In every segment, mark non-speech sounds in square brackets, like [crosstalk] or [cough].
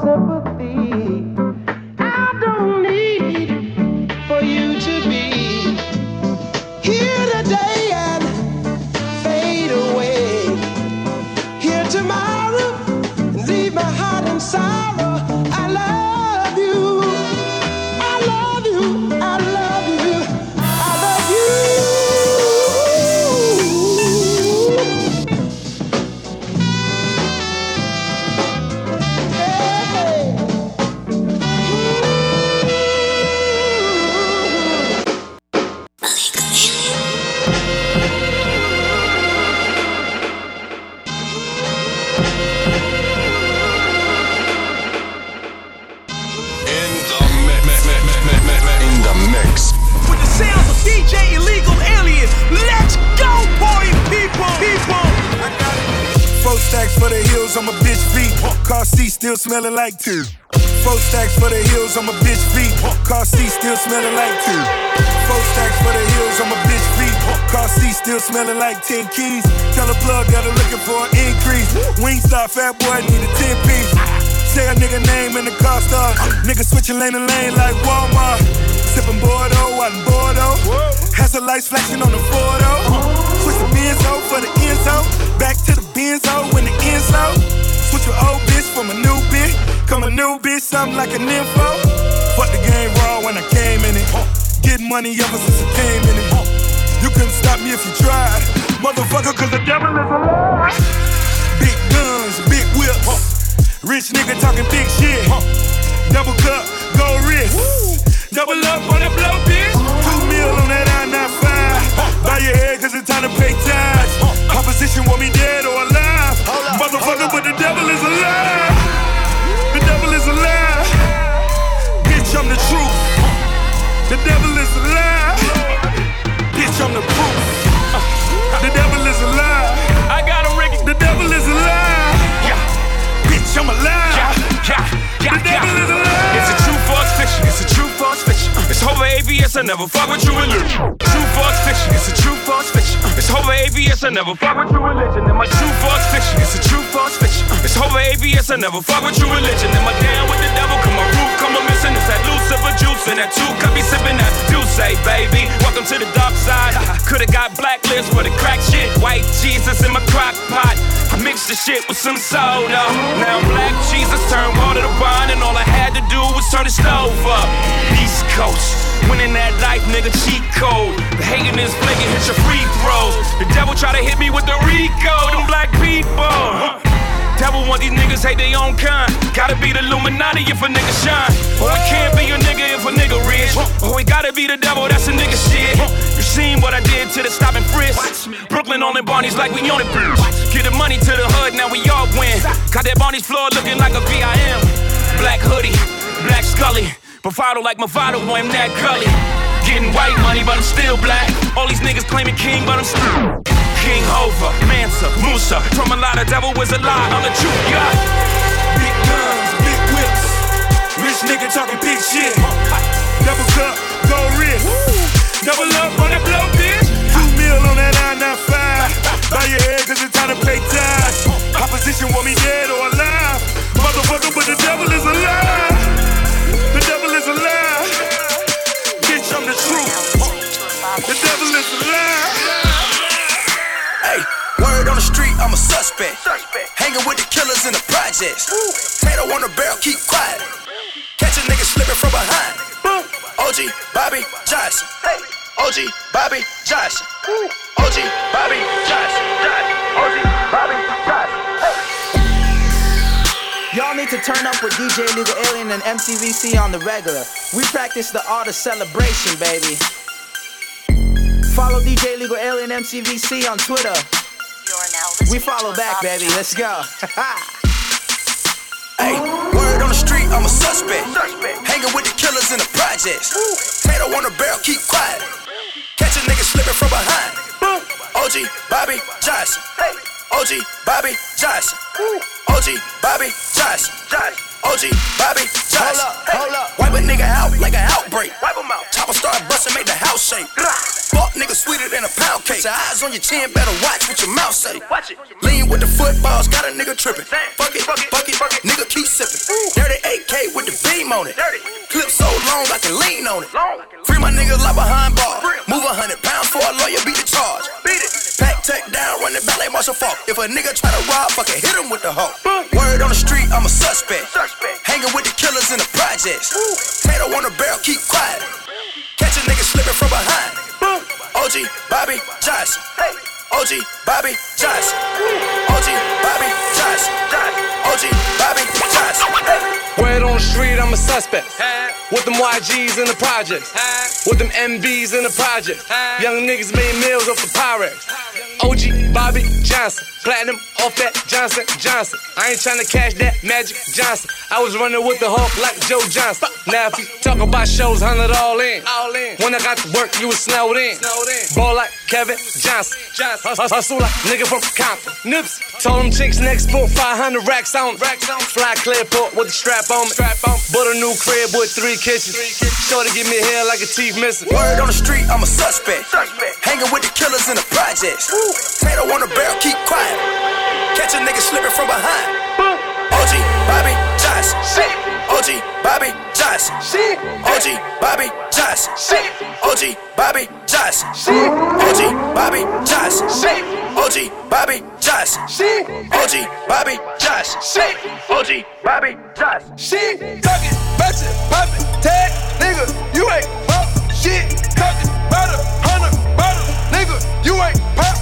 smelling like two. Four stacks for the hills on my bitch feet. Car seat still smelling like two. Four stacks for the hills on my bitch feet. Car seat still smelling like 10 keys. Tell a plug that I'm looking for an increase. Wingstop, fat boy, need a 10 piece. Say a nigga name in the car start. Nigga switching lane to lane like Walmart. Sipping Bordeaux, out in Bordeaux. Has the lights flashing on the photo. Switch the Benzo for the Enzo. Back to the Benzo when the Enzo. Switch your old bitch from a new bitch. Come a new bitch, something like an info. Fuck the game raw when I came in it. Getting money ever since I came in it. You couldn't stop me if you tried. Motherfucker, cause the devil is alive. Big guns, big whips. Rich nigga talking big shit. Double cup, gold wrist. Double up on that blow, bitch. Two mil on that I-95. Bow your head, cause it's time to pay tax. Opposition want me dead or alive. Motherfucker, but the devil is alive. I never fuck with you religion. True false fiction. It's a true false fiction. It's over ABS. I never fuck with you religion. And my true false fiction. It's a true false fiction. It's over ABS, I never fuck with you religion. Am my down with the devil? Come my roof, come on missing. It's that Lucifer juice and that two cup be sipping that do say, baby. Welcome to the dark side. Could've got blacklist for the crack shit. White Jesus in my crock pot. I mixed the shit with some soda. Now black Jesus turned water to wine, and all I had to do was turn the stove up. East Coast. Winning that life, nigga, cheat code. The hating is flaking, hit your free throws. The devil try to hit me with the Rico, them black people. Devil want these niggas hate their own kind. Gotta be the Illuminati if a nigga shine. Or it can't be a nigga if a nigga rich. Or oh, it gotta be the devil, that's a nigga shit. You seen what I did to the stopping frisk. Brooklyn on the Barney's like we on it, bitch. Get the money to the hood, now we all win. Got that Barney's floor looking like a VIM. Black hoodie, black Scully. Bravado like Movado, boy, I'm that gully. Getting white money, but I'm still black. All these niggas claiming king, but I'm still. King Hova, Mansa, Musa. From a lot of devil was a lie, I'm the truth, yeah. Big guns, big whips. Rich nigga talking big shit. Double cup, gold wrist. Double up on that blow, bitch. Two mil on that I-95. Bow your head, cause it's time to pay tax. Opposition want me dead or alive. Motherfucker, but the devil is alive. I'm a suspect. suspect. Hanging with the killers in the projects. Tato on the barrel, keep quiet. Catch a nigga slipping from behind. Boom. OG Bobby Johnson. Hey. OG Bobby Johnson. Woo. OG Bobby Johnson. OG Bobby Johnson. Y'all need to turn up with DJ Illegal Alien and MCVC on the regular. We practice the art of celebration, baby. Follow DJ Illegal Alien MCVC on Twitter. We follow back, baby. Let's go. [laughs] hey, word on the street, I'm a suspect. Hanging with the killers in the projects. Tato on the barrel, keep quiet. Catch a nigga slipping from behind. OG Bobby Johnson. OG Bobby Johnson. OG Bobby Johnson. OG, Bobby, Josh. Hold up, hold up. Wipe a nigga out like an outbreak. Wipe him out. Chopper start busting, make the house shake. Fuck nigga sweeter than a pound cake. Put your eyes on your chin, better watch what your mouth say. Watch it. Lean with the footballs, got a nigga tripping. Fuck it, fuck it, fuck it, fuck it. Nigga keep sipping. Dirty AK with the beam on it. Clip so long I can lean on it. Free my niggas like behind bar. Move a hundred pounds for a lawyer, beat the charge. Beat it. Pack tech down, run the ballet marshal fault. If a nigga try to rob, fucking hit him with the hoe. Word on the street, I'm a suspect. Hanging with the killers in the projects. Tato on the barrel, keep quiet. Catch a nigga slipping from behind. OG, Bobby, Josh. OG, Bobby, Josh. OG, Bobby, Josh. OG, Bobby, Josh. Word on the street, I'm a suspect. With them YGs in the projects. With them MBs in the projects. Young niggas made meals off the Pyrex. OG Bobby Johnson. Platinum off that Johnson Johnson. I ain't tryna cash that Magic Johnson. I was running with the Hulk like Joe Johnson. Now if you talk about shows, hundred all in. All in. When I got to work, you was snowed in. Ball like Kevin Johnson. Hus- Hustle like nigga from Compton. Nips. Told them chicks next put 500 racks on. Racks on. Fly Clearport with the strap on me. Strap on. Bought a new crib with three kitchens. Shorty give me hair like a teeth missing. Word on the street, I'm a suspect. Hanging with the killers in the projects. Tato on the barrel, keep quiet. Catch a nigga slipping from behind. OG, Bobby, Josh. OG, Bobby, Josh. OG, Bobby, Josh. OG, Bobby, Josh. OG, Bobby, Josh. OG, Bobby, Josh. OG, Bobby, Josh. OG, Bobby, Josh. shit. Talking, batchin', poppin', tag, nigga, you ain't pop shit. Talking about a hundred bottles, nigga, you ain't pop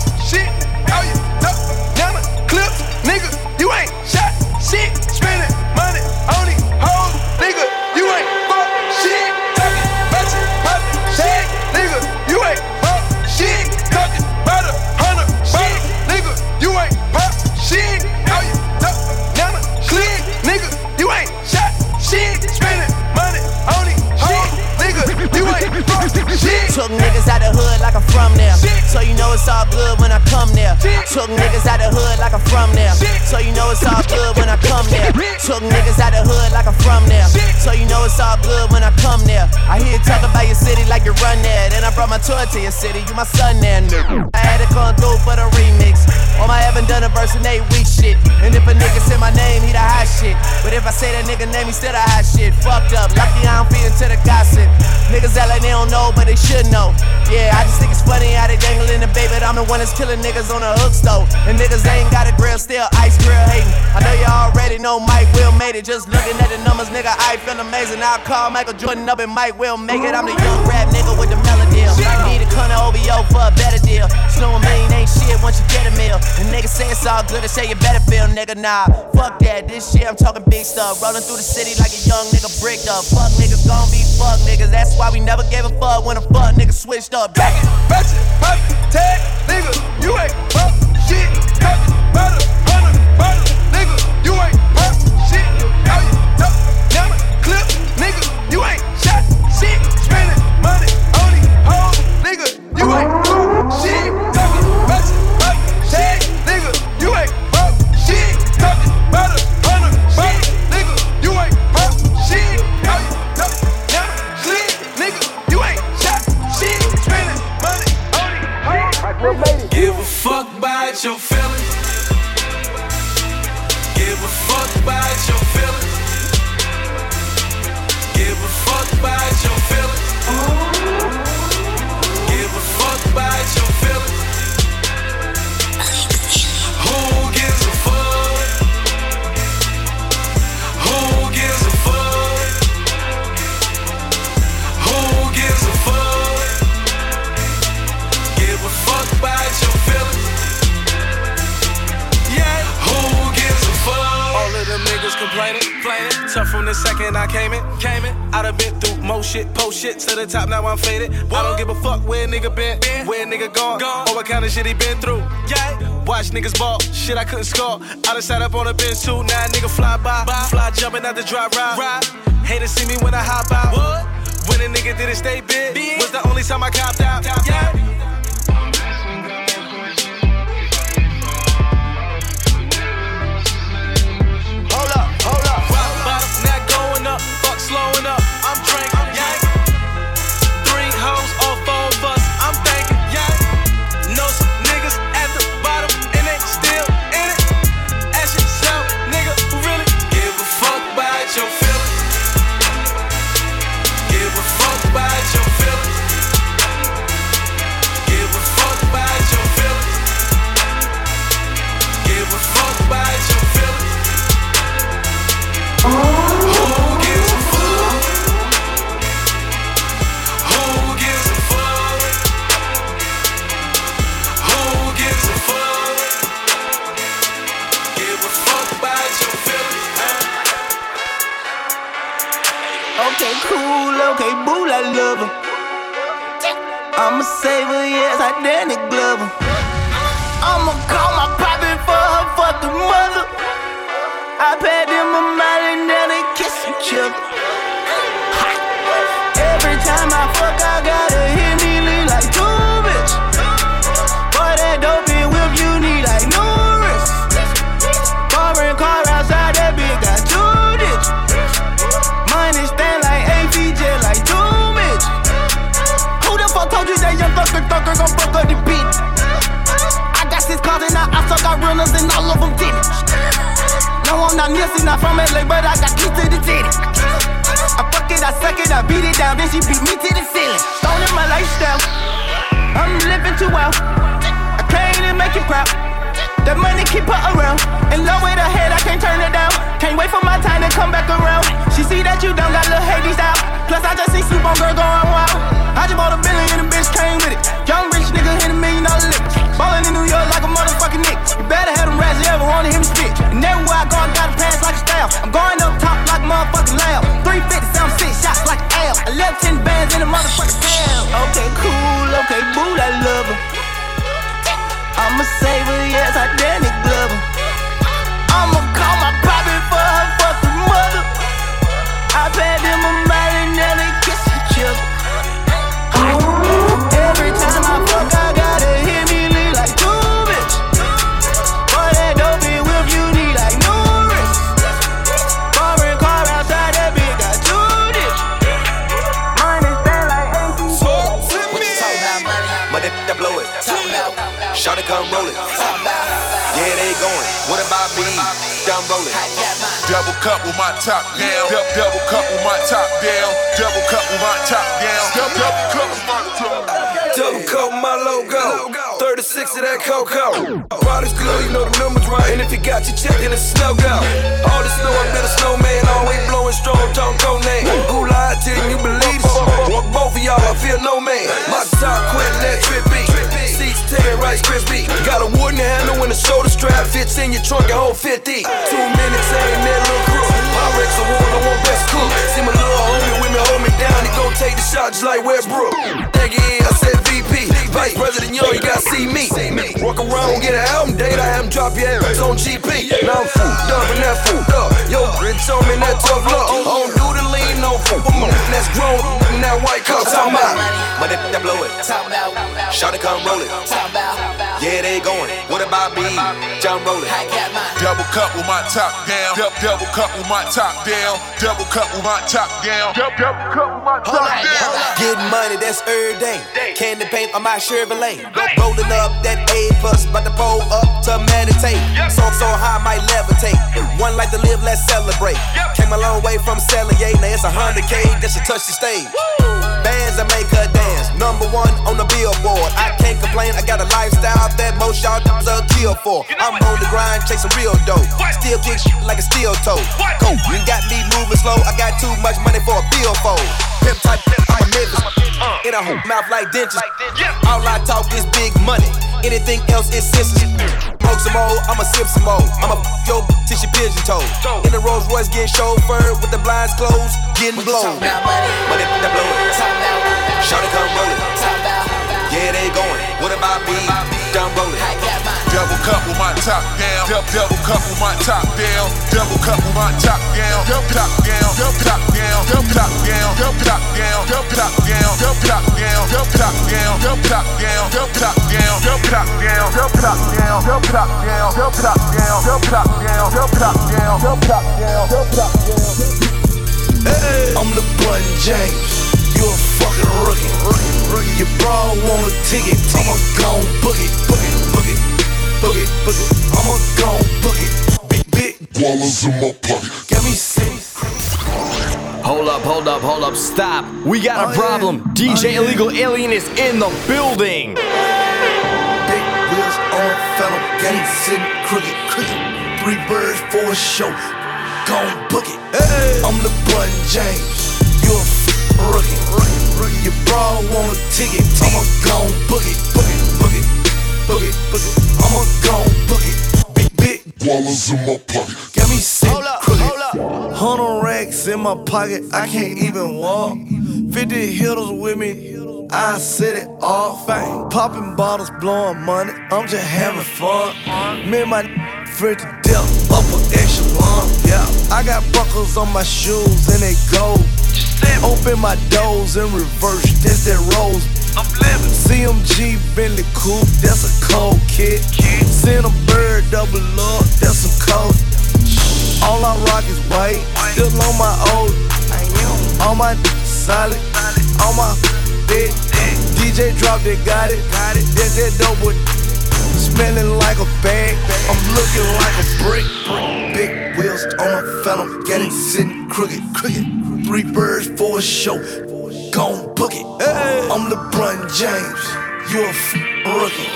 Took niggas out the hood like I'm from there. So you know it's all good when I come there. Took niggas out the hood like I'm from there. So you know it's all good when I come there. Took niggas out the hood like I'm from there. So you know it's all good when I come there. I hear you talk about your city like you run there. Then I brought my tour to your city. You my son there, nigga. I had to come through for the remix. On my haven't done a verse in eight weeks shit. And if a nigga say my name, he the hot shit. But if I say that nigga name, he still the hot shit. Fucked up. Lucky I don't feed into the gossip. Niggas act like they don't know, but they should know. Yeah, I just think it's funny how they dangling the baby. I'm the one that's killing niggas on the hook stove. And niggas ain't got a grill, still ice grill hating. I know you already know Mike Will made it. Just looking at the numbers, nigga, I feel amazing. I'll call Michael Jordan up and Mike will make it. I'm the young rap nigga with the melody. Need a con of OVO for a better deal. Snow million ain't shit once you get a meal. And niggas say it's all good, I say you better feel, nigga. Nah, fuck that. This shit, I'm talking big stuff. Rolling through the city like a young nigga bricked up. Fuck niggas gon' be fuck niggas. That's why we never gave a fuck when a fuck nigga switched up. Back it. Batchin', poppin', tag, nigga, you ain't pop shit he been through. Yeah. Watch niggas ball, shit I couldn't score. I done sat up on a bench too. Now nigga fly by, fly jumping out the drop Okay, cool, okay, boo, I love her. I'm a saver, yes, I Danny Glover. I'ma call my poppin' for her fucking mother. I paid them a mile and then they kiss each other. Every time I thugger thugger gon' fuck up the beat? I got six cars and I also got runners and all of them it. No, I'm not Nipsey, not from LA, but I got keys to the city. I fuck it, I suck it, I beat it down, then she beat me to the ceiling. Stoning my lifestyle, I'm living too well. I can't even make it proud. The money keep her around. In love with her head, I can't turn it down. Can't wait for my time to come back around. She see that you done got little Hades out. Plus, I just see Soup on girl going wild. I just bought a billion and the bitch came with it. Young rich nigga hit a million dollar lick. Ballin' in New York like a motherfucking Knick. You better have them rats you ever wanted him to spit. And everywhere I go, I gotta pass like a staff. I'm going up top like motherfucking lamb. 350, 76 shots like L. I left 10 bands in the motherfucking tail. Okay, cool, okay, boo, I love her. I'm a saver, yes, I Danny Glover. I'ma call my Double cup with my top down. Dou- double cup with my top down. Double cup with my top down. Dou- double cup with my top down. Double coat my logo. 36 of that cocoa. Products good, you know the numbers right. And if you got your check, then it's snow go. All the snow, I been a snowman. Always blowing strong, talk code name. Who lied to you, you believe this? Fuck both of y'all, I feel no man. My top quit, let trippy. Seats tear Rice crispy. Got a wooden handle when the shoulder strap fits in your trunk and hold 50. Two minutes, ain't that little crew. Pyrex award, I want best cook. See my little homie with me, hold me down. He gon' take the shot just like Westbrook. Nigga, yeah, I said VP. Vice President Young, you gotta see me. Walk around, get an album date. I have him drop your ass on GP. Now I'm fooled up and that fooled up. Yo, bitch on me, that tough luck. I don't do the lean, no fool. That's grown that white cup. Talking about. Money that blow it. Shawty come roll it. Yeah, they going. What about me? Jump roll it. Double cup with my top down. Double cup with my top down. Double cup with my top down. Double cup with my top down. Getting money, that's every day. Candy paint on my Chevrolet. Rolling up that A plus, about to pull up to meditate. So so high, might levitate. One life to live, let's celebrate. Came a long way from selling, yeah. Now it's a hundred K that should touch the stage. Bands that make her dance, number one on the billboard. I can't complain, I got a lifestyle that most y'all niggas are kill for. I'm on the grind, chasing real dope. Still kick shit like a steel toe. Coke, you got me moving slow. I got too much money for a billfold. Pimp type, I'm a Memphis. In a whole mouth like dentures. All I talk is big money. Anything else is senseless. Smoke some more, I'ma sip some more. I'ma f your till she pigeon toe. In the Rolls Royce getting chauffeured with the blinds closed, getting blown. Money that blow it. Shawty come roll it. Yeah, they going. What about me? Done rolling. Double cup with my top down. Dou- double cup with my top down. Double cup with my top down. Double top down. Double top down. Double top down. Double top down. Double top down. Double top down. Double top down. Double top down. Double top down. Double top down. Double top down. Double top down. Double top down. Double top down. Double top down. Double top down. Double top down. I'm LeBron James. You a fucking rookie. Your bra want a ticket. I'ma gon' book it, book it, book it, book it, book it. I'ma gon' book it. Big, big Dollars in my pocket. Got me sick. Hold up, hold up, hold up, stop. We got a oh, problem. Oh, DJ Illegal Alien is in the building. On fellow game sitting crooked, crooked. Three birds for a show. Gon' book it. I'm LeBron James. You a f- rookie. Your bra want a ticket. I'ma gon' book it, book it, book it, book it, book it. I'ma gon' book it. Big, big Dollars in my pocket. Got me sick, crooked. Hundred racks Racks in my pocket, I can't even walk. 50 hitters with me, I set it all off. Popping bottles, blowing money, I'm just having fun. Me and my afraid to death, upper echelon. Yeah, I got buckles on my shoes and they gold. Open my doors in reverse, that's that rose. I'm living. CMG Bentley Coupe, that's a cold kid. Send a bird double up, that's a cold. All I rock is white, still on my old. All my solid, all my big. DJ dropped it, got it. Got it, that's that dope boy. Smelling like a bag, I'm looking like a brick. Big wheels on my phantom, got it sitting crooked, crooked. Three birds for a show, gon' book it. I'm LeBron James, you a f- rookie.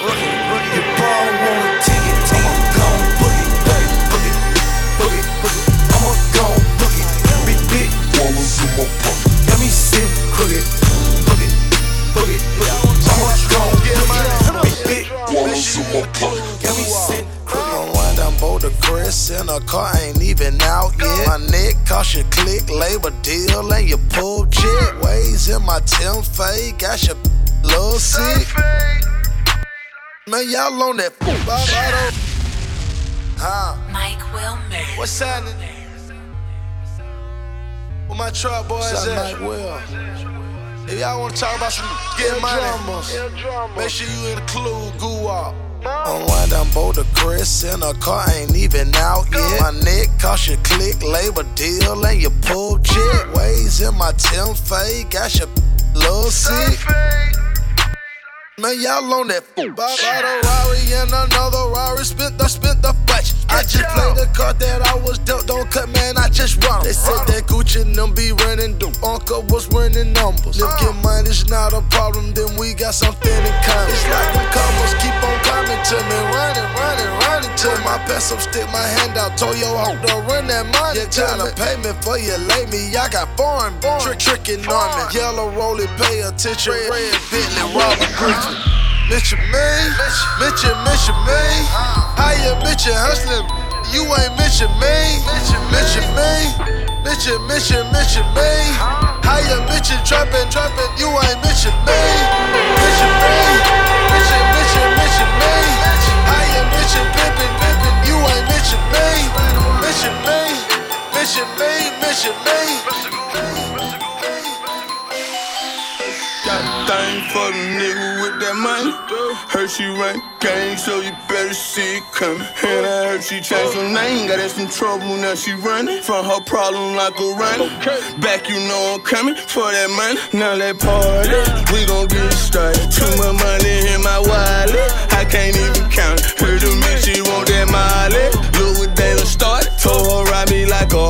Your ball want a ticket, I'ma gon' book it, book it, book it, book it, book it. I'ma gon' book it, big big dollars in my pocket. Got me sitting crooked, dollars in my pocket. Got me sitting crooked. Wind down Boulder Chris in a car ain't even out yet. My neck cost you click, labor deal, and you pull chick. Ways in my Tim fade, got your little sick. Man, y'all on that bottle. Huh? Mike Wilmer. What's happening? Where my truck boys at? Mike Will. If y'all wanna talk about some get money, make sure you include Goo Up. Unwind down Boulder Chris in a car ain't even out yet. My neck cost you click, labor deal, and you pull chick. Ways in my Tim fade, got your little sick. Man, y'all on that Bought a Rari and another Rari. Spent the, spent the bunch. I just played the card that I was dealt. Don't cut, man, I just run. They said that Gucci and them be running. Do Uncle was running numbers. If get uh. money's not a problem, then we got something in common. It's like them commas keep on coming to me. Running, running, running to my peso. Stick my hand out. Told your hoe to run that money. You gotta pay me for you lay me. I got foreign, trick, tricking on me. Yellow rolling, pay attention. Red Bentley, Robert Griffin. Mitchell me, Mitchell, Mitchell me. How you Mitchell hustling? You ain't Mitchell me, Mitchell me. Mitchell, Mitchell, Mitchell me. How you Mitchell trapping, trapping? You ain't Mitchell me, Mitchell me. Mitchell, Mitchell, Mitchell me. How you Mitchell pimping? You ain't Mitchell me, Mitchell me. Mitchell me, Mitchell me. Got thing for the nigga money. Heard she rank gang, so you better see it coming. And I heard she changed her name, got in some trouble, now she running from her problem like a runner. Back, you know I'm coming for that money. Now that party, we gon' get started. Too much money in my wallet, I can't even count it. Heard the bitch, she want that molly. Look what they done started. Told her ride me like a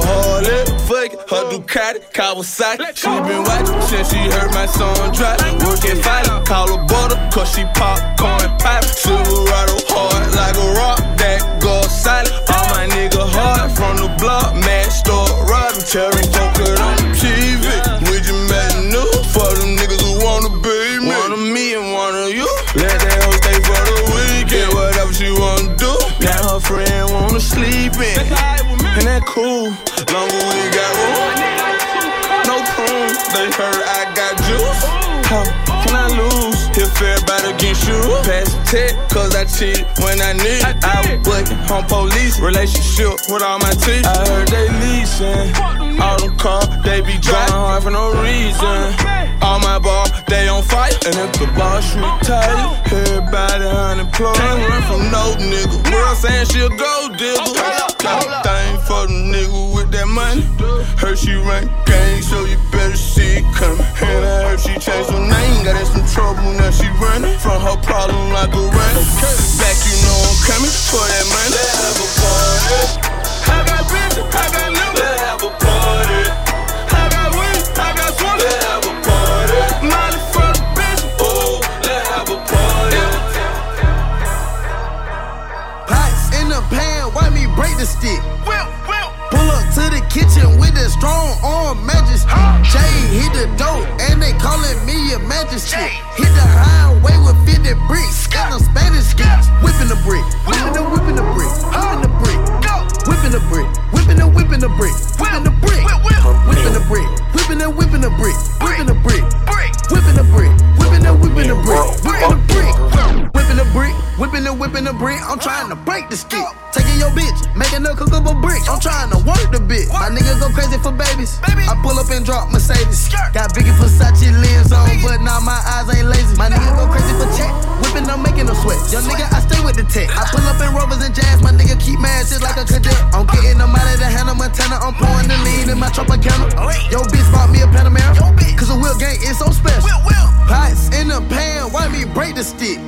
it, her Ducati, Kawasaki. She been watching since she heard my song drop. Working fine, call her butter, cause she popcorn pop. Silverado hard like a rock that goes silent. All my nigga hard from the block, mad store robbing. Cherry tech, cause I cheat when I need it. I was working home police, relationship with all my teeth. I heard they leasing. All them cars, they be driving hard for no reason. All my ball, they on fire. And if the boss retire, oh, everybody unemployed. Can't run from no nigga. Girl saying she a gold digger. Got thing for the nigga with that money. Heard she rank gang, so you better see it coming. And I heard she changed her name, got in some trouble, now she running from her problem like Back, you know I'm coming for that money. Let's have a party. I got bitches, I got liquor. Let's have a party. I got weed, I got swim. Let's have a party. Molly for the bitch. Oh, let's have a party. Pots in the pan, why me break the stick? Up to the kitchen with a strong arm majesty. Jay hit the dope and they calling me a majesty. Hit the highway with 50 bricks and a Spanish skits. Whipping the brick, whipping the whipping the brick, whipping the brick, whipping a brick, whipping a whipping a brick, whipping a brick, whipping a brick, whipping a whipping a brick, whipping a brick, whipping a brick, whipping a whipping a brick, whipping a brick, whipping a brick, whipping a whipping a brick. I'm trying to break the stick. Taking your bitch, making her cook up a brick. I'm trying to work the bitch. My niggas go crazy for babies. I pull up and drop Mercedes. Got Biggie Versace limbs on, but now my eyes ain't lazy. My niggas go crazy for check. Whipping, I'm making them sweat. Yo nigga, I stay with the tech. I pull up in rovers and jazz. My nigga keep mad shit like a cadet. I'm getting them out of the Hannah Montana. I'm pouring the lean in my Tropicana. Yo, bitch bought me a Panamera. Cause the whip game is so special. Pots in the pan, why me break the stick?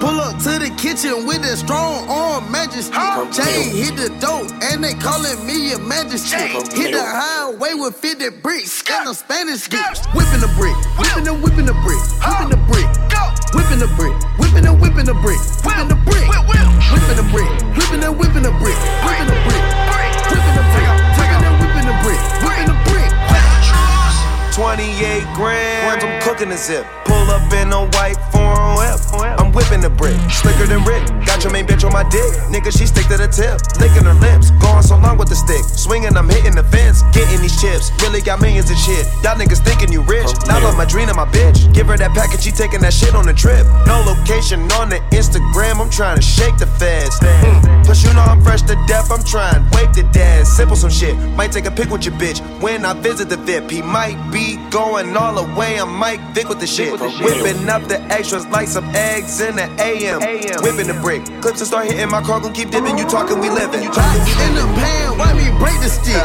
Pull up to the kitchen with a strong arm majesty. Chain hit the dope, and they calling me a majesty. Hit the highway with 50 bricks and a Spanish stick. Whipping the brick, whipping and whipping the brick, whipping the brick, whipping the brick, whipping and whipping the brick, whipping the brick, whipping the brick, 28 grams, I'm cooking a zip. Pull up in a white foreign whip. I'm whipping the brick, slicker than Rick. Got your main bitch on my dick. Nigga, she stick to the tip. Licking her lips, going so long with the stick. Swinging, I'm hitting the fence, getting these chips. Really got millions of shit. Y'all niggas thinking you rich. Now love my dream and my bitch. Give her that package, she taking that shit on the trip. No location on the Instagram, I'm trying to shake the feds. Mm. Plus, you know I'm fresh to death, I'm trying wake the dad. Simple some shit. Might take a pic with your bitch when I visit the VIP. He might be going all the way. I'm Mike Vick with the shit. Whipping up the extras like some eggs in the AM. Whipping the brick. Clips and start hitting my car, gon' keep dipping. You talking, we living. You talking, we in the pan, why me break the stick?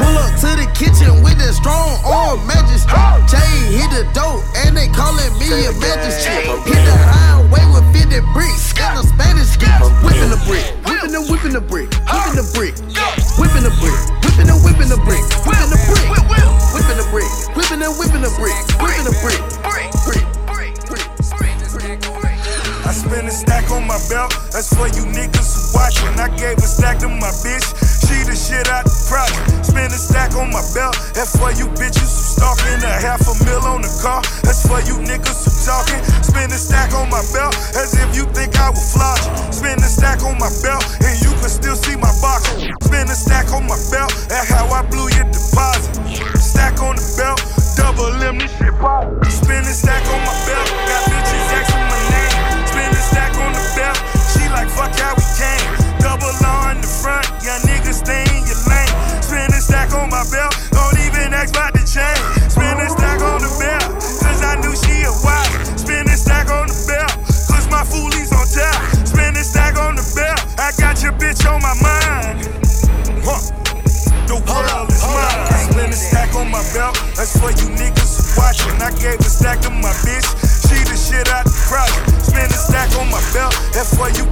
Pull up to the kitchen with a strong arm majesty. Chain hit the dope, and they calling me a majesty. Hit the highway with 50 bricks and a Spanish stick. Whipping the brick, whipping the whipping the brick, whipping the brick, whipping the brick, whipping the whipping the brick, whipping the brick, whipping the brick, whipping the whipping the brick, whipping the brick, brick, brick. I spend a stack on my belt, that's for you niggas who watching. I gave a stack to my bitch, she the shit out the project. Spend a stack on my belt, that's for you bitches who stalking. A half a mil on the car, that's for you niggas who talking. Spend a stack on my belt, as if you think I would floss. Spend a stack on my belt, and you can still see my box. Spend a stack on my belt, that's how I blew your deposit. Stack on the belt, double M, this shit pop. Spend a stack that's why you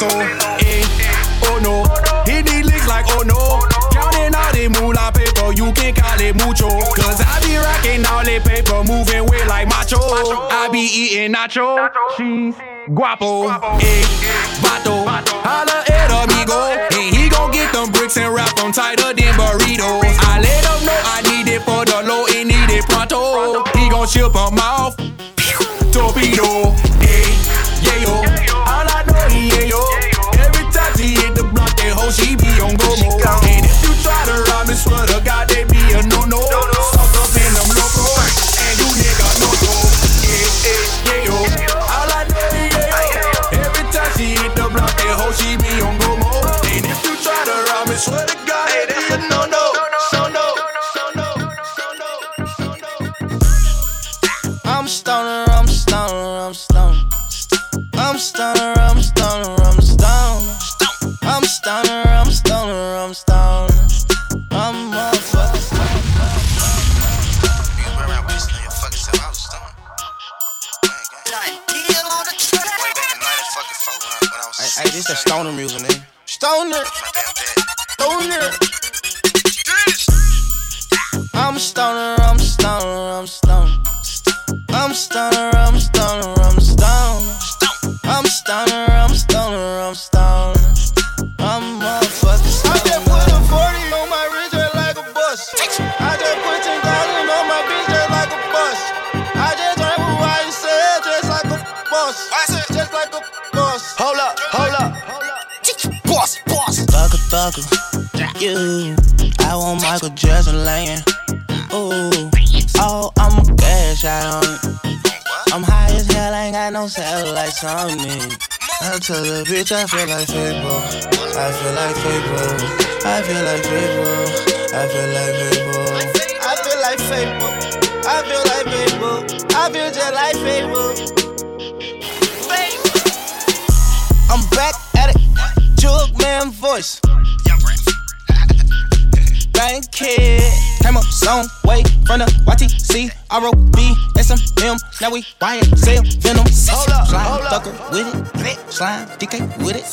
so. Eh, oh no, he these licks like oh no. Counting all the moolah paper, you can call it mucho. Cause I be rocking all the paper, moving weight like macho. I be eating nacho, cheese, guapo, eh, vato. Holla at amigo, and he gon' get them bricks and wrap them tighter than burritos. I let him know I need it for the low and need it pronto. He gon' ship them off, torpedo, eh, yeah yo. She be on go mode. And if you try to rob me, swear to tell the bitch I feel like Fable. I feel like Fable. I feel like Fable. I feel like Fable. I feel like Fable. I feel like Fable. I feel just like Fable. I'm back at it. Jug man voice. Thank kid. Came up some way from the YTC, ROB, SMM. Now we YSL Venom. Hold up, slime thucker with it. Slime DK with it.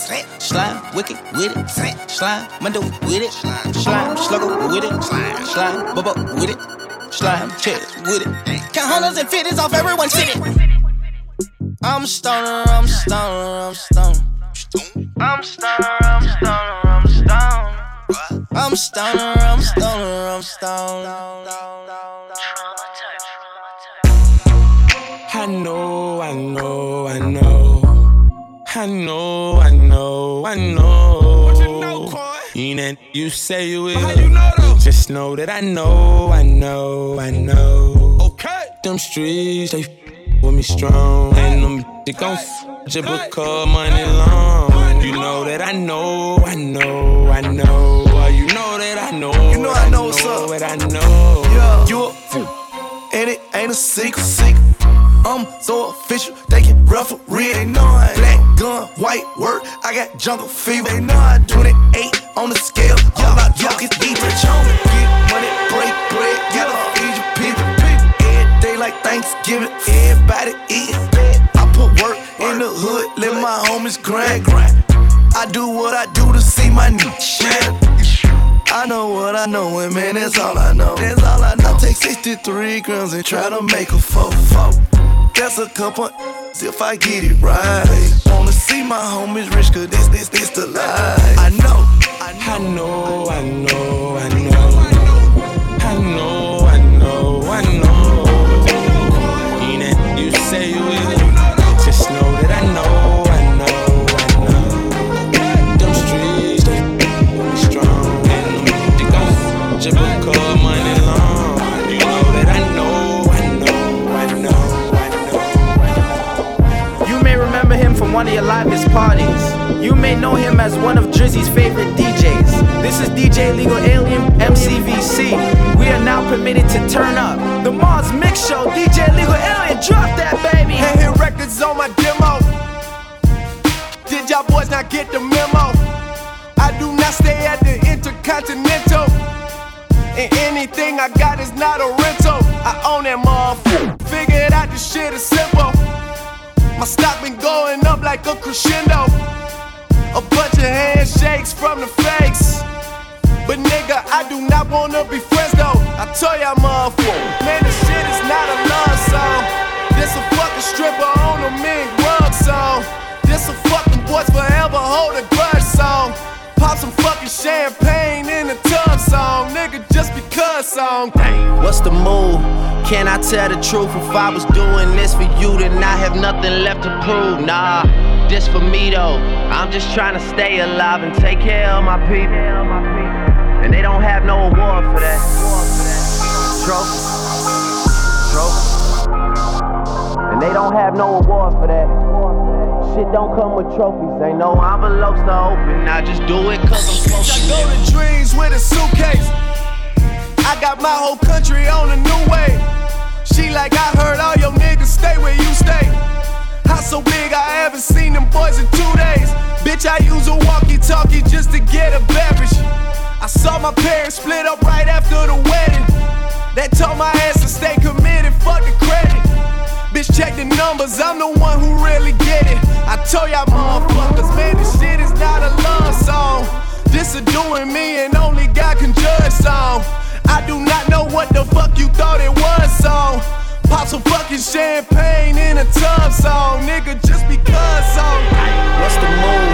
Slime wicked with it. Slime Mundo with it. Slime slugger with it. Slime bubba with it. Slime check with it. Count hundreds and fifties off everyone's city. I'm stoner, I'm stoner, I'm stoner. I'm stoner, I'm stoner, I'm stoner. I'm stoner, I'm stoner, I'm stoner. I know, I know, I know. I know, I know, I know. What you know, Coy? Ain't that you say you will. How you know though? Just know that I know, I know, I know. Okay. Them streets, they f- with me strong. And them they gon' f- just because money long. You know that I know, I know, I know. I know. You know I know what's up. What I know. Yeah, you a fool, and it ain't a secret. secret. I'm so official, they can referee. They know I black gun, white work. I got jungle fever. They know I 28 on the scale. Y'all talk is eat rich on me. Get money, break bread, get up, feed your people. Every day like Thanksgiving, everybody eating. I put work in the hood, let my homies grind. I do what I do to see my niche. I know what I know, and man, that's all I know. That's all I know. I take 63 grams and try to make a four four. That's a couple if I get it right. Wanna see my homies rich, cause this, this, this the life. I know, I know, I know, I know. I You may know him as one of Drizzy's favorite DJs. This is DJ Illegal Alien MCVC. We are now permitted to turn up. The Mars Mix Show, DJ Illegal Alien, drop that baby. Hey, hit records on my demo. Did y'all boys not get the memo? I do not stay at the Intercontinental. And anything I got is not a rental. I own that motherfucker. Figured out this shit is simple. My stock been going up like a crescendo. A bunch of handshakes from the fakes. But nigga, I do not wanna be friends though. I tell y'all motherfucker, man, this shit is not a love song. This a fucking stripper on a mink rug song. This a fucking boys forever hold a grudge song. Pop some fucking champagne in the tub song, nigga, just because song. What's the move? Can I tell the truth? If I was doing this for you, then I have nothing left to prove. Nah, this for me though. I'm just trying to stay alive and take care of my people. And they don't have no award for that. Trophy. Trophy. And they don't have no award for that. Shit don't come with trophies. Ain't no envelopes to open. I just do it cause I'm supposed I go to dreams with a suitcase. I got my whole country on a new way. She like, I heard all your niggas stay where you stay. House so big, I haven't seen them boys in two days. Bitch, I use a walkie talkie just to get a beverage. I saw my parents split up right after the wedding. That told my ass to stay committed, fuck the credit. Bitch, check the numbers, I'm the one who really get it. I told y'all motherfuckers, man, this shit is not a love song. This a doing me and only God can judge song. I do not know what the fuck you thought it was song. Pop some fucking champagne in a tub song, nigga, just because song. What's the move?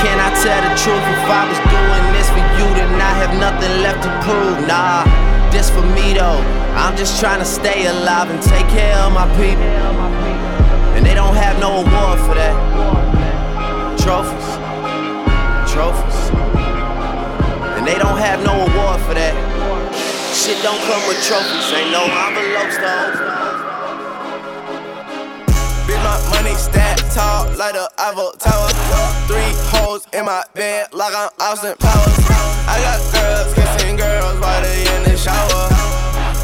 Can I tell the truth? If I was doing this for you, then I have nothing left to prove. Nah, this for me though. I'm just trying to stay alive and take care of my people. And they don't have no award for that. Trophies, trophies. And they don't have no award for that. Shit don't come with trophies, ain't no envelopes though. Bitch, my money stacked tall like the Eiffel Tower. Three holes in my bed like I'm Austin Powers. I got girls kissing girls while they in the shower.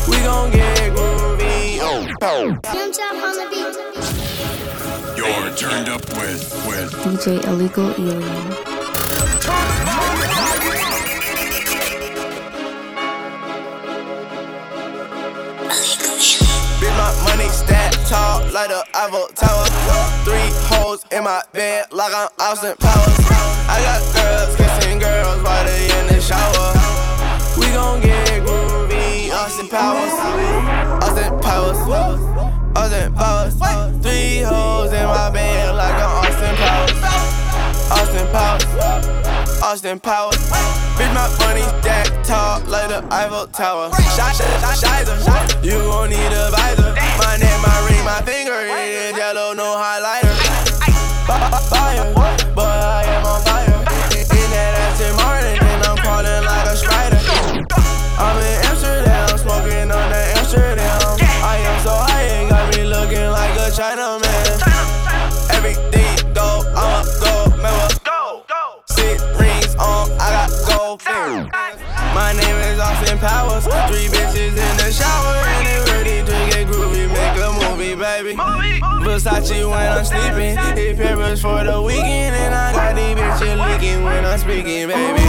We gon' get groovy. Oh, You're turned up with with DJ Illegal Alien. Bitch, my money stacked tall like the Eiffel Tower. Three holes in my bed like I'm Austin Powers. I got girls kissing girls while they in the shower. We gon' get groovy. Austin Powers. Austin Powers. Austin Powers. Three holes in my bed like I'm Austin Powers. Austin Powers. Austin Powers. Bitch, my money stacked tall like the Eiffel Tower. Shot, shot, shot. You gon' need a visor. My neck, my ring, my finger, it is yellow, no highlighter. Fire, boy, I am on fire. Fingers. My name is Austin Powers. Three bitches in the shower and they ready to get groovy. Make a movie, baby. Versace when I'm sleeping. Hit Paris for the weekend and I got these bitches leaking when I'm speaking, baby.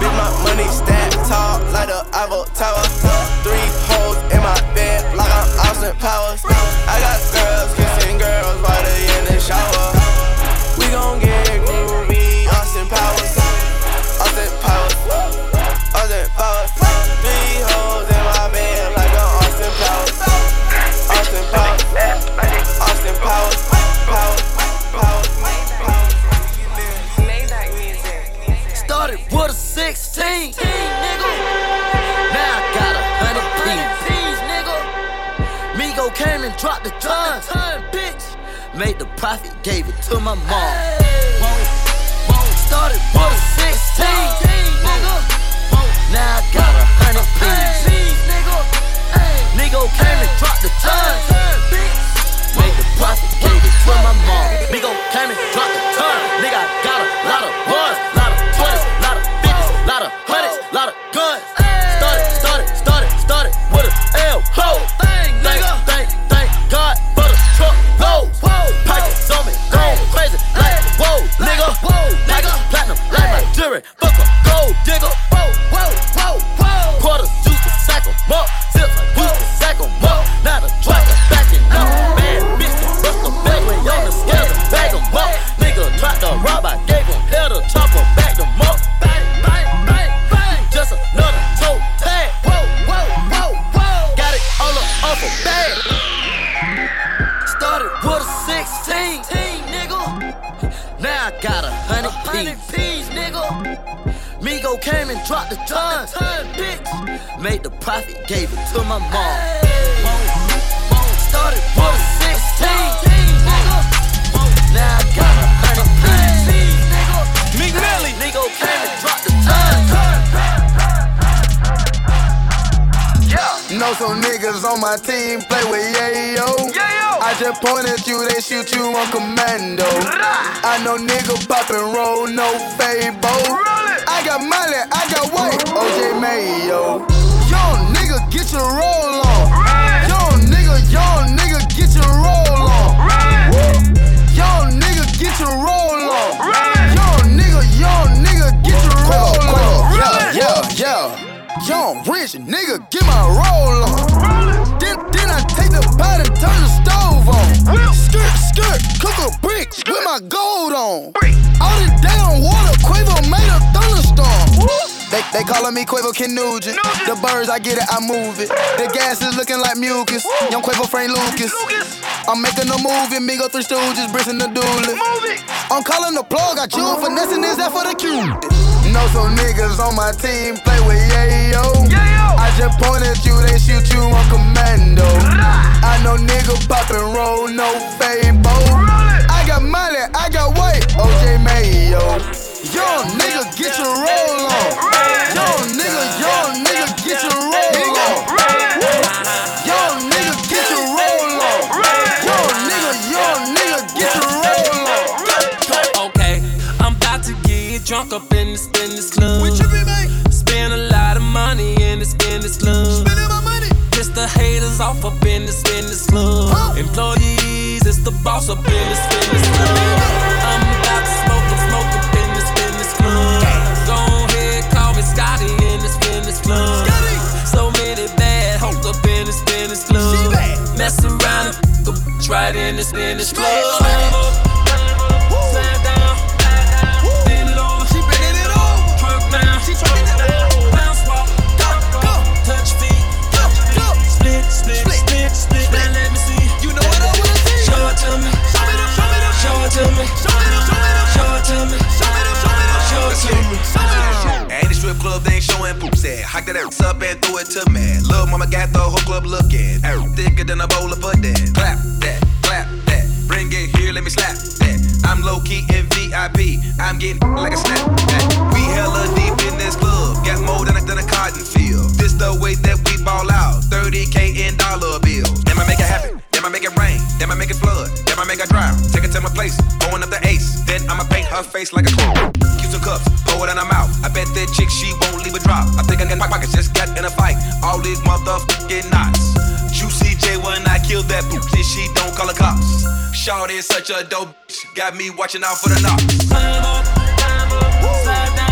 Bitch, my money stacked tall like the Eiffel Tower. Three holes in my bed like I'm Austin Powers. I got profit, gave it to my mom. Started with a 16, just point at you, they shoot you on commando. I know nigga pop and roll, no fabo. I got money, I got white, OJ Mayo. Young nigga, get your roll on. Young nigga, young nigga, get your roll on. Young nigga, get your roll on. Young nigga, young nigga, get your roll on. Yeah, yeah, yeah. Young rich nigga, get my roll on. Then, then I take the pot and turn the stove on. Skirt, skirt, cook a brick with my gold on. All this damn water, Quavo made a thunderstorm. They, they calling me Quavo Ken Nugent. The birds, I get it, I move it. The gas is looking like mucus. Young Quavo Frank Lucas. I'm making a movie, Migo Three Stooges, Briss and the Dooley. I'm calling the plug, I chew finessing this that for the cue. Know some niggas on my team play with yayo. I just point at you, they shoot you on commando. I know nigga pop and roll, no fable. I got money, I got weight, OJ Mayo. Young nigga, get your roll on. This my money, Piss the haters off up in this business club. Employees, it's the boss up in this business club. I'm about to smoke and smoke up in this business club. Go ahead, call me Scotty in this business club. So many bad hoes up in this business club. Mess around and f- a bitch right in this business club. It to me. Show it to me. Show it to me. Ain't a strip club, they ain't showing poops at. Hike that ass up and throw it to me. Lil' mama got the whole club looking. Ay, Thicker than a bowl of pudding. Clap that, clap that. Bring it here, let me slap that. I'm low key in VIP. I'm getting [laughs] like a snap. We hella deep in this club. Got more than a cotton field. This the way that we ball out. 30k in dollar to my place. Going up the ace. Then I'ma paint her face like a clown. Use some cups. Pour it in her mouth. I bet that chick she won't leave a drop. I think I got my pockets just got in a fight. All these motherfucking knots. Juicy J when I kill that bitch. She don't call the cops. Shawty is such a dope bitch. Got me watching out for the knocks. Climb up, climb up, slide down,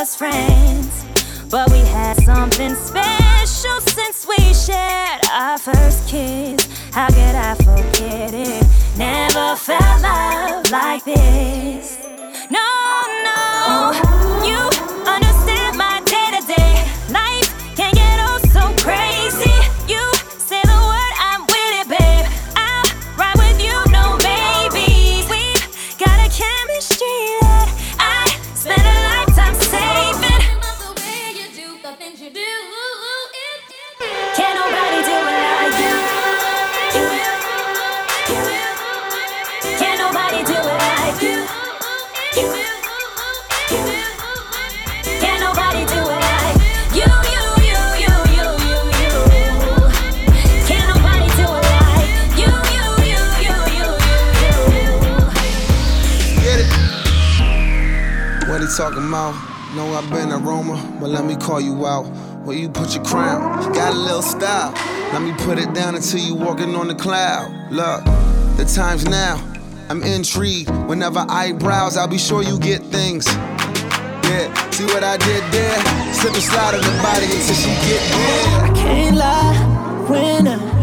just friends. But we had something special since we shared our first kiss. How could I forget it? Never felt love like this. No, no, talking about? Know I've been a Roma, but let me call you out. Where you put your crown? Got a little style. Let me put it down until you walking on the cloud. Look, the time's now. I'm intrigued. Whenever I browse, I'll be sure you get things. Yeah, see what I did there? Slip and slide on the body until she get there. I can't lie I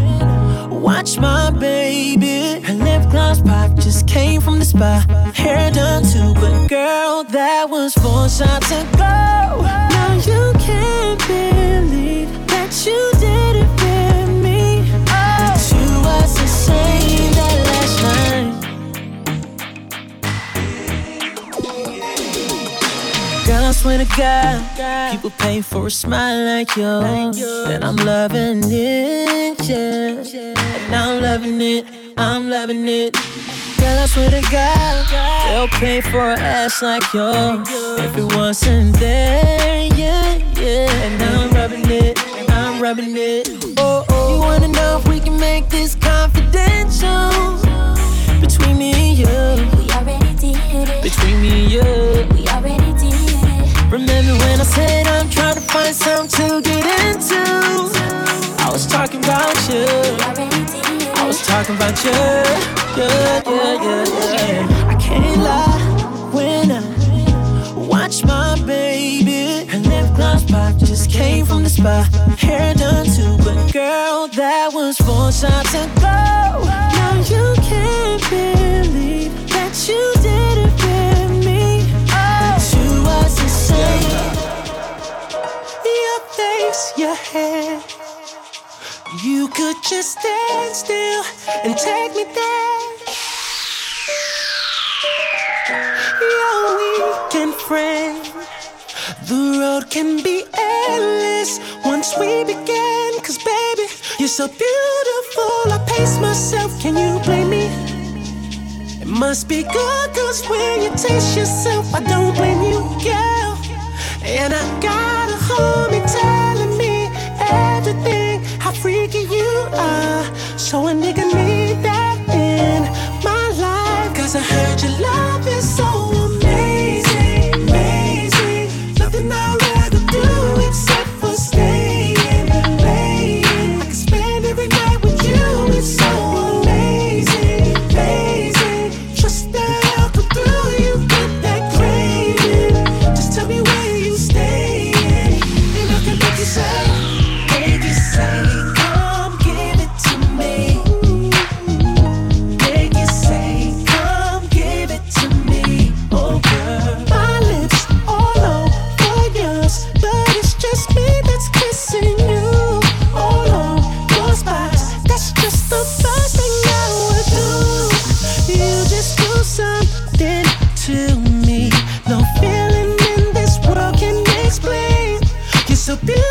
watch my baby. Her lip gloss pop just came from the spa. Hair done too, but girl, that was four shots ago. Now you can't believe that you did it with me. But you was the same that last night. I swear to God, people pay for a smile like yours, and I'm loving it, yeah. And I'm loving it, I'm loving it. Girl, I swear to God, they'll pay for an ass like yours if it wasn't there, yeah, yeah. And I'm rubbing it, I'm rubbing it. Oh, oh. You wanna know if we can make this confidential between me and you? We already did it. Between me and you. When I said I'm trying to find something to get into? I was talking about you. I was talking about you. Yeah, yeah, yeah, yeah. I can't lie when I watch my baby. Her lip gloss pop just came from the spa. Hair done too, but girl, that was four shots ago. Now you can't believe that you did it your hair. You could just stand still and take me there. Your weekend friend. The road can be endless once we begin. Cause baby, you're so beautiful. I pace myself, can you blame me? It must be good, cause when you taste yourself, I don't blame you, girl. And I got a homie telling me everything, how freaky you are. So a nigga need that in my life. Cause I heard your love is so You're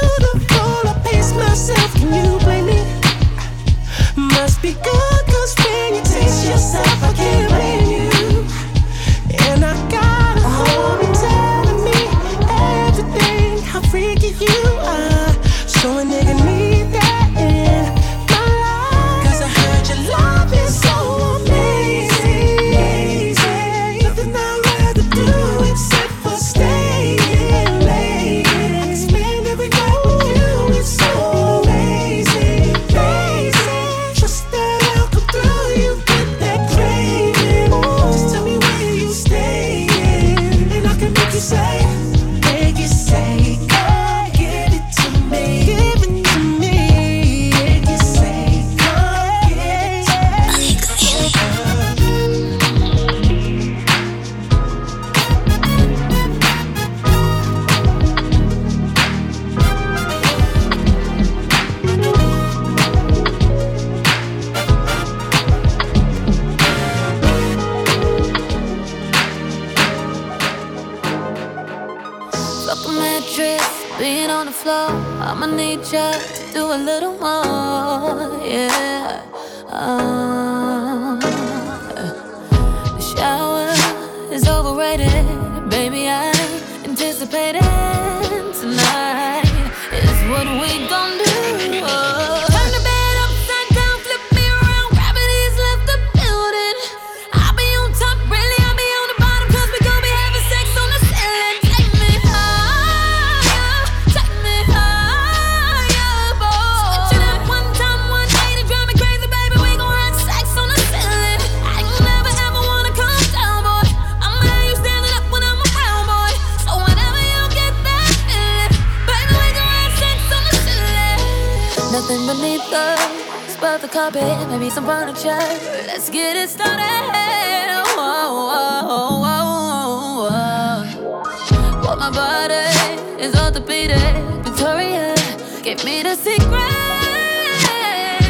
Give me the secret.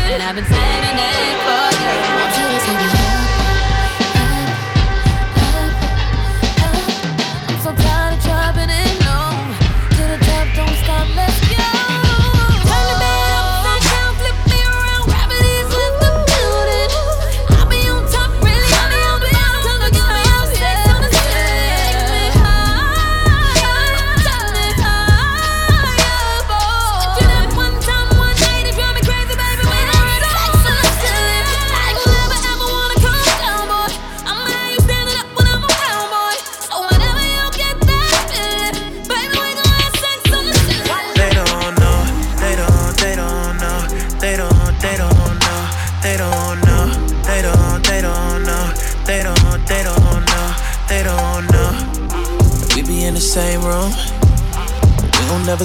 And I've been saving it for you.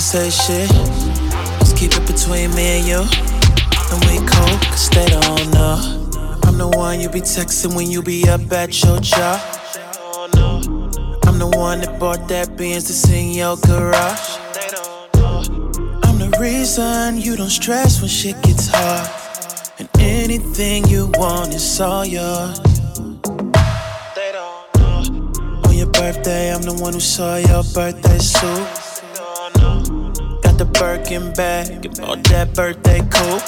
Never say shit. Just keep it between me and you, and we cool, cause they don't know. I'm the one you be texting when you be up at your job. I'm the one that bought that Benz to sing your garage. I'm the reason you don't stress when shit gets hard. And anything you want is all yours. On your birthday, I'm the one who saw your birthday suit. Birkin bag and bought that birthday coupe.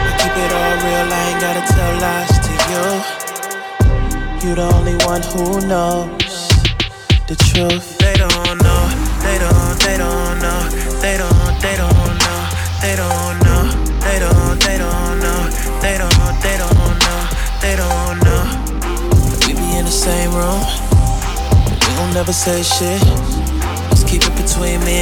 I keep it all real, I ain't gotta tell lies to you. You the only one who knows the truth. They don't know, they don't, they don't know, they don't, they don't know, they don't know, they don't, they don't know, they don't, they don't know, they don't know. We be in the same room, we gon' never say shit.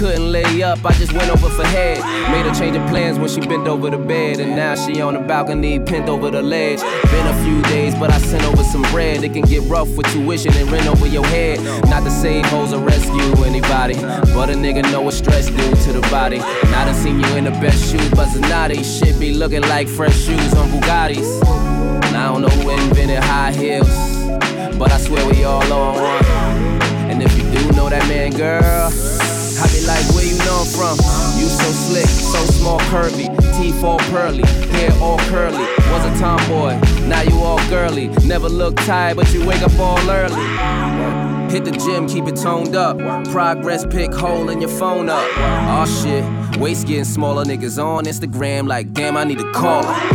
Couldn't lay up, I just went over for head. Made her change of plans when she bent over the bed. And now she on the balcony, pinned over the ledge. Been a few days, but I sent over some bread. It can get rough with tuition and rent over your head. Not to save hoes or rescue anybody. But a nigga know what stress do to the body. And I done seen you in the best shoes, but Zanotti. Shit be looking like fresh shoes on Bugattis. And I don't know who invented high heels, but I swear we all on one. And if you do know that man, girl, I be like, where you know I'm from? You so slick, so small, curvy, teeth all pearly, hair all curly. Was a tomboy, now you all girly. Never look tired, but you wake up all early. Hit the gym, keep it toned up. Progress pick hole in your phone up. Aw shit, waist getting smaller. Niggas on Instagram, like, damn, I need to call her.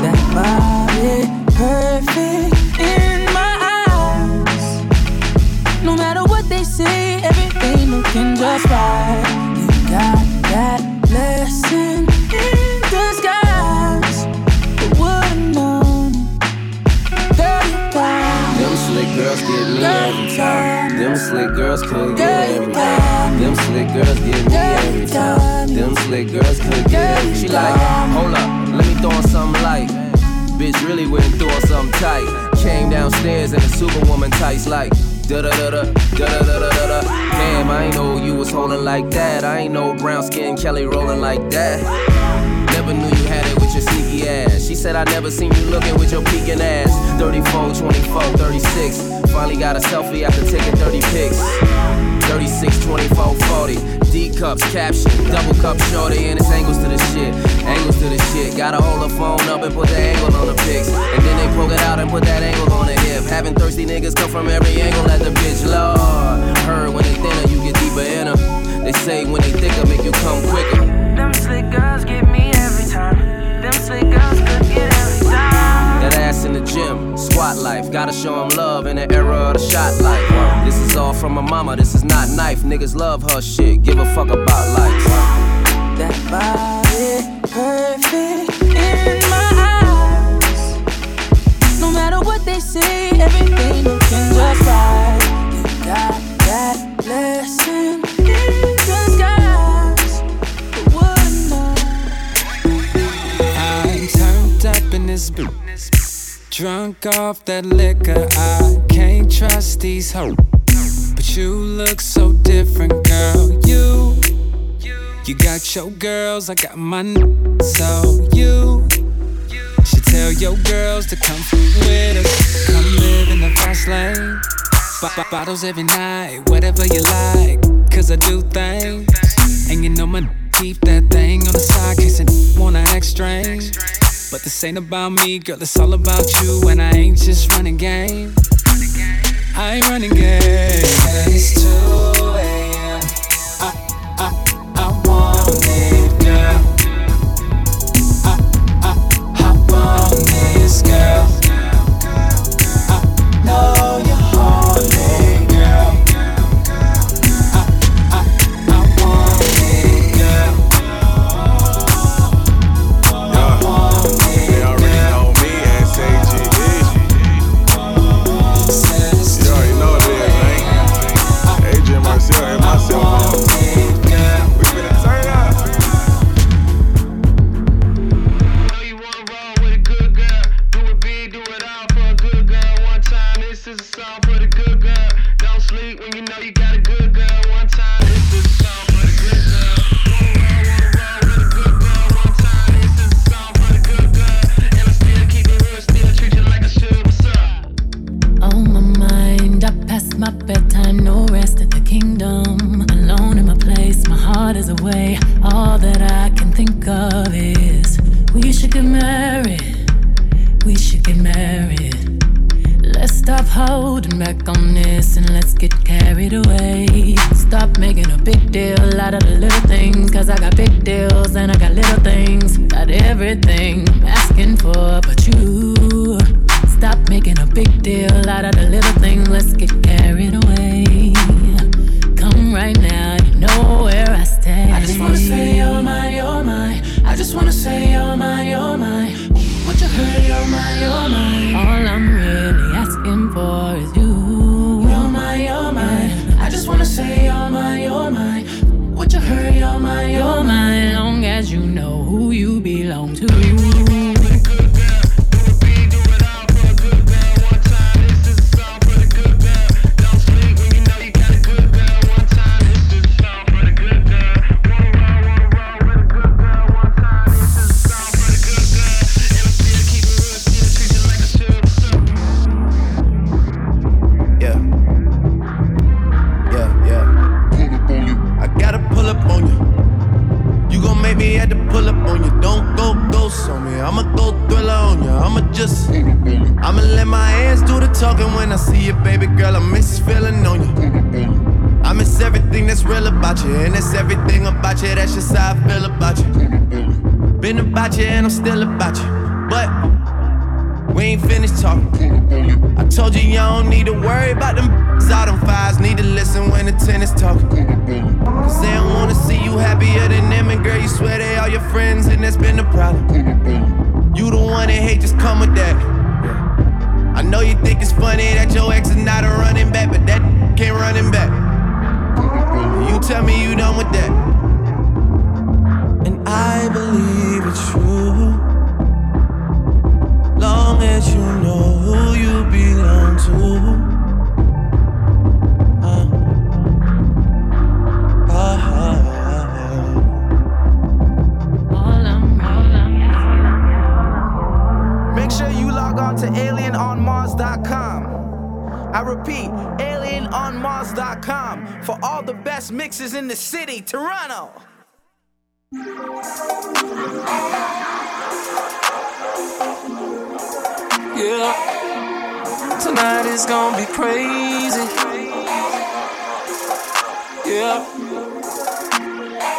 That body perfect looking just right. You got that blessing in disguise. Who would've known you got Them slick girls get me every time. Them slick girls could get every time. Them slick girls get me every time. Them slick girls could get every She like, hold up, let me throw on something light. Bitch really went threw on something tight. Came downstairs in a superwoman tights like. Da da da da da da da da da. Damn, I ain't know you was holding like that. I ain't know brown skin Kelly rolling like that. Never knew you had it with your sneaky ass. Said I never seen you looking with your peeking ass. 34, 24, 36. Finally got a selfie after taking 30 pics. 36, 24, 40. D cups, caption, double cup shorty, and it's angles to the shit. Angles to the shit. Gotta hold the phone up and put the angle on the pics. And then they poke it out and put that angle on the hip. Having thirsty niggas come from every angle at the bitch, Lord. Heard when they thinner, you get deeper in her. They say when they thicker, make you come quicker. Them slick girls get me every time. Them slick girls ass in the gym. Squat life, gotta show him love in the era of the shot life. This is all from my mama, this is not knife. Niggas love her shit, give a fuck about life. That body perfect in my eyes. No matter what they say, everything looking just right. You got that blessing in the skies. what I'm turned up in this. Drunk off that liquor, I can't trust these hoes. But you look so different, girl. You, you got your girls, I got my n- so you should tell your girls to come with us. Come live in the fast lane. B- b- bottles every night, whatever you like. Cause I do things. And you know my keep that thing on the side, case I wanna act strange. But this ain't about me, girl, it's all about you. And I ain't just running game. I ain't running game. It's 2 a.m. I, I, I want it, girl. I, I, hop on this, girl. I know Feel about you. Been about you and I'm still about you. But we ain't finished talking. I told you you don't need to worry about them all them fives. Need to listen when the tennis talking. Cause they don't wanna see you happier than them. And girl, you swear they all your friends, and that's been the problem. You the one that hate, just come with that. I know you think it's funny that your ex is not a running back, but that can't run him back. You tell me you done with that. I believe it's true. Long as you know who you belong to. Ah. Ah. Make sure you log on to alienonmars.com. I repeat, alienonmars.com for all the best mixes in the city, Toronto. Yeah. Tonight is gonna be crazy. Yeah.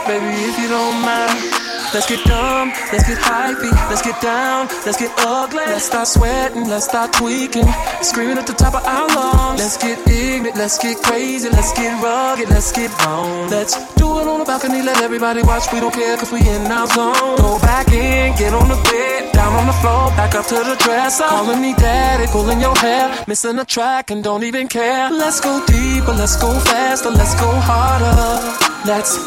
Baby, if you don't mind. Let's get dumb, let's get hypey, let's get down, let's get ugly. Let's start sweating, let's start tweaking, screaming at the top of our lungs. Let's get ignorant, let's get crazy, let's get rugged, let's get wrong. Let's do it on the balcony, let everybody watch. We don't care cause we in our zone. Go back in, get on the bed, down on the floor, back up to the dresser. Calling me daddy, pulling your hair, missing a track and don't even care. Let's go deeper, let's go faster, let's go harder. Let's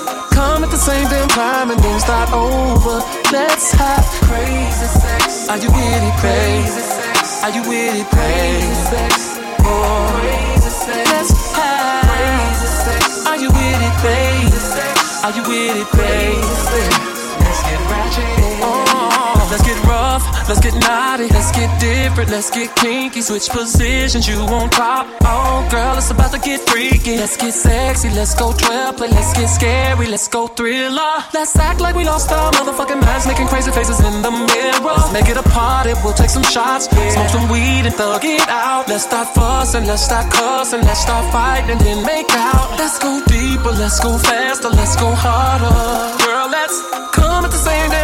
come at the same damn time and then start over. Let's have crazy sex. Are you with it, crazy sex? Are you with it, crazy sex? Oh. Let's have crazy sex. Are you with it, sex? Are you with it, crazy Oh, let's get rough. Let's get naughty. Let's get different. Let's get kinky. Switch positions. You won't top. Oh, girl, it's about to get freaky. Let's get sexy. Let's go 12 play. Let's get scary. Let's go thriller. Let's act like we lost our motherfucking minds, making crazy faces in the mirror. Let's make it a party. We'll take some shots, smoke some weed and thug it out. Let's start fussing. Let's start cussing. Let's start fighting and then make out. Let's go deeper. Let's go faster. Let's go harder. Girl, let's come at the same time.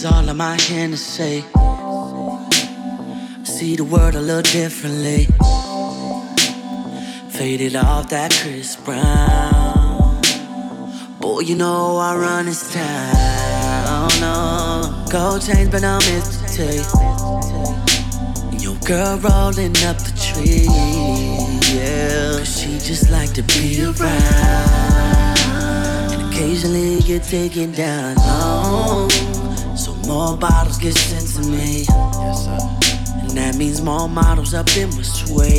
Diamonds all in my Hennessy. See the world a little differently. Faded off that Chris Brown. Boy, you know I run this town. No. Gold chains, but I'm. T. And your girl rolling up the tree. Yeah. She just like to be around. And occasionally get taken down low. More bottles get sent to me. And that means more models up in my sway.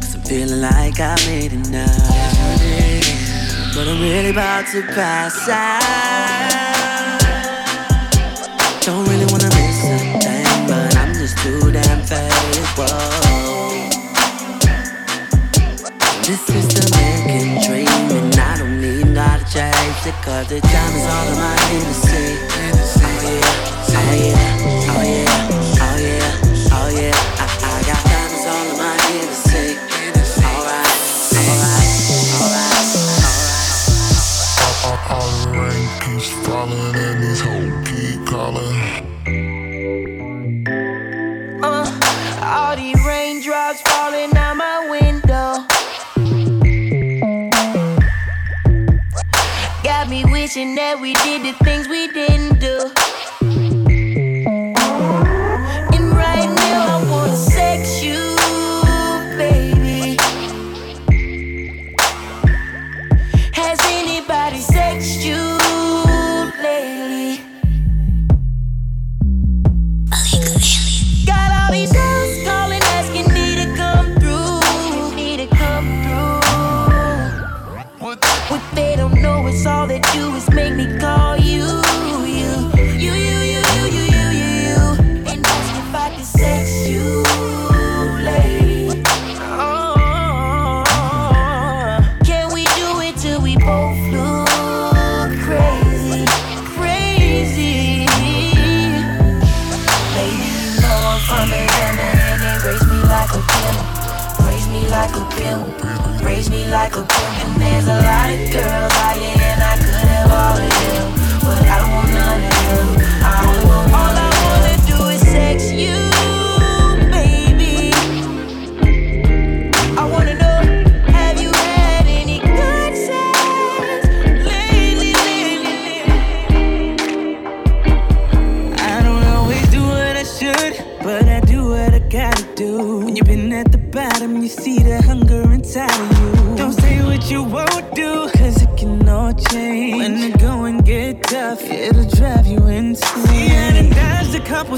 Cause I'm feeling like I made it now. But I'm really about to pass out. Don't really wanna miss a thing, but I'm just too damn. Whoa. This is the American dream, not to chase it, cause the time is all in my Hennessy. Oh yeah, oh yeah, oh yeah, oh yeah, oh yeah. I, got diamonds all in my Hennessy. Alright, alright, alright. All, all the rain keeps falling and these. Uh, all these raindrops falling out That we did the things we didn't do. Like a. And there's a lot of girls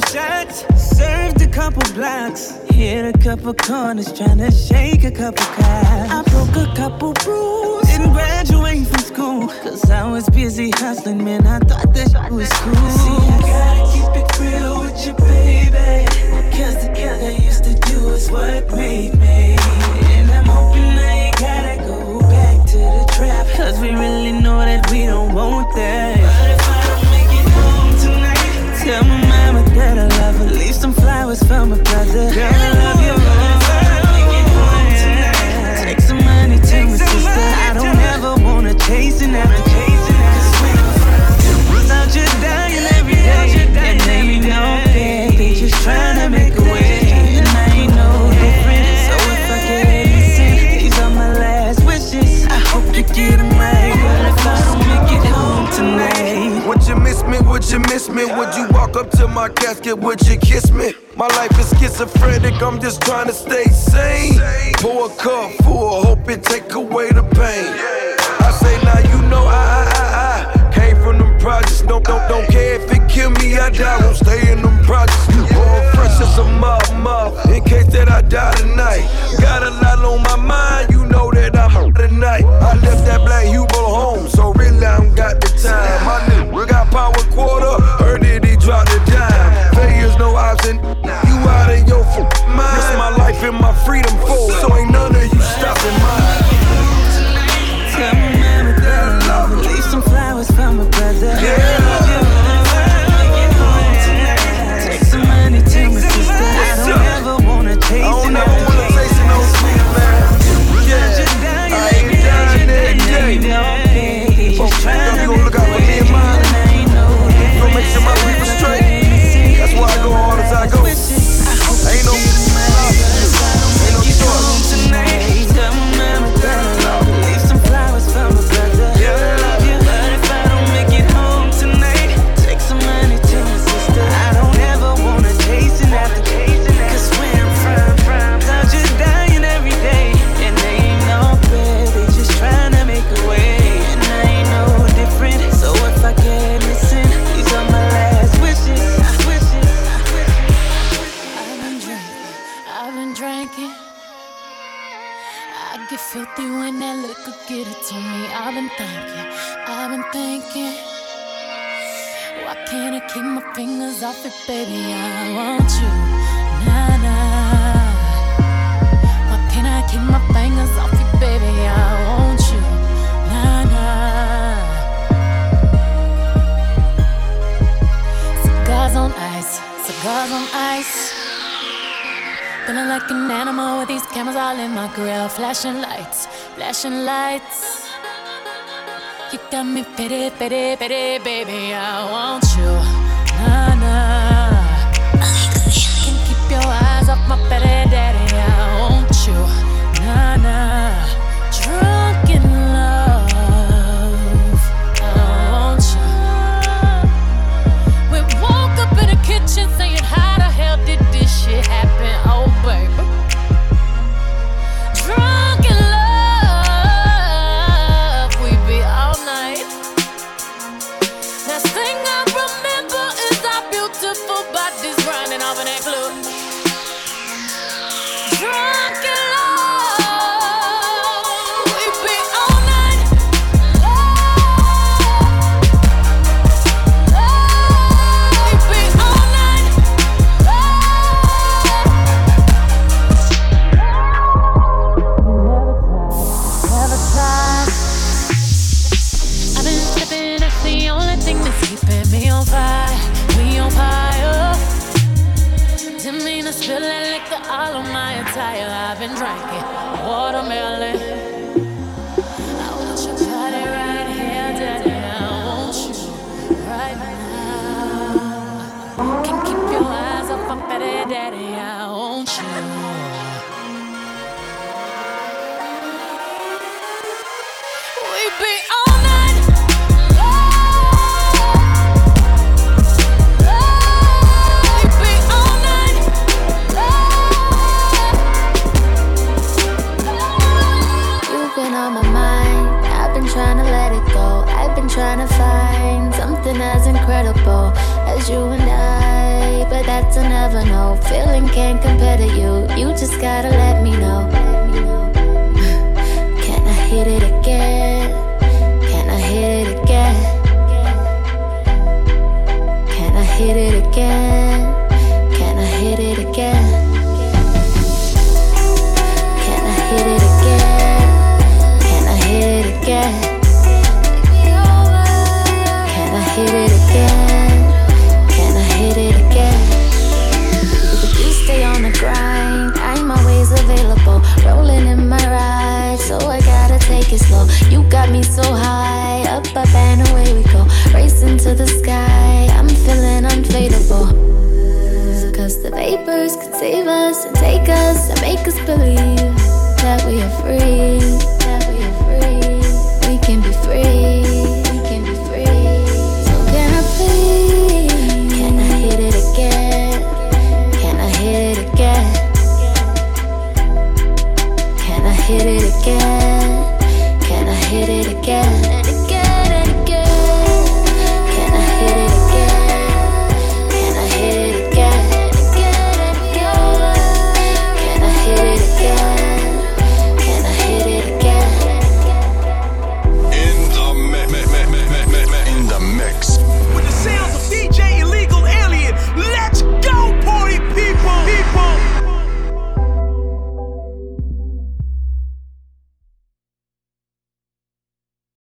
couple shots, served a couple blocks, hit a couple corners, trying to shake a couple cops. I broke a couple rules, didn't graduate from school, cause I was busy hustling, man. I thought that shit was cool. See, I gotta keep it real with you, baby. Cause together used to do is what made me. And I'm hoping I ain't gotta go back to the trap. Cause we really know that we don't want that. just found my brother. Girl, I love you. Take some money to my sister. I don't ever wanna chasing after chasing after. Without you dying every day, and now you know, baby, just trying to make a way. And I ain't no different. So if I get innocent, these are my last wishes. I hope you get them right. Well, make it home tonight. Would you miss me? Would you miss me? Would you walk up to my casket? Would you kiss me? My life is schizophrenic, I'm just trying to stay sane. Pour a cup full, hope it take away the pain. I say now you know I, I, I, I came from them projects. Don't, don't, don't care if it kill me, I die. Won't stay in them projects. Born fresh as a mud, mud. In case that I die tonight. Got a lot on my mind, you know that I'm tonight. I left that black Hugo home, so really I don't got the time. My nigga got power quarter, heard that he dropped a dime. No option, you out of your mind. Risk my life and my freedom for so ain't none when that liquor get it to me. I've been thinking, I've been thinking. Why can't I keep my fingers off it, baby? I want you, nah nah. Why can't I keep my fingers off it, baby? I want you, nah nah. Cigars on ice, cigars on ice. Feeling like an animal with these cameras all in my grill. Flashing lights, flashing lights. You got me pity, pity, pity, baby. I want you. Nah, nah. Can't keep your eyes off my petty daddy. I want you. You and I. But that's a never know. Feeling can't compare to you. You just gotta let me know. Got me so high, up, up, and away we go. Racing to the sky, I'm feeling unfadable. Cause the vapors could save us and take us and make us believe that we are free.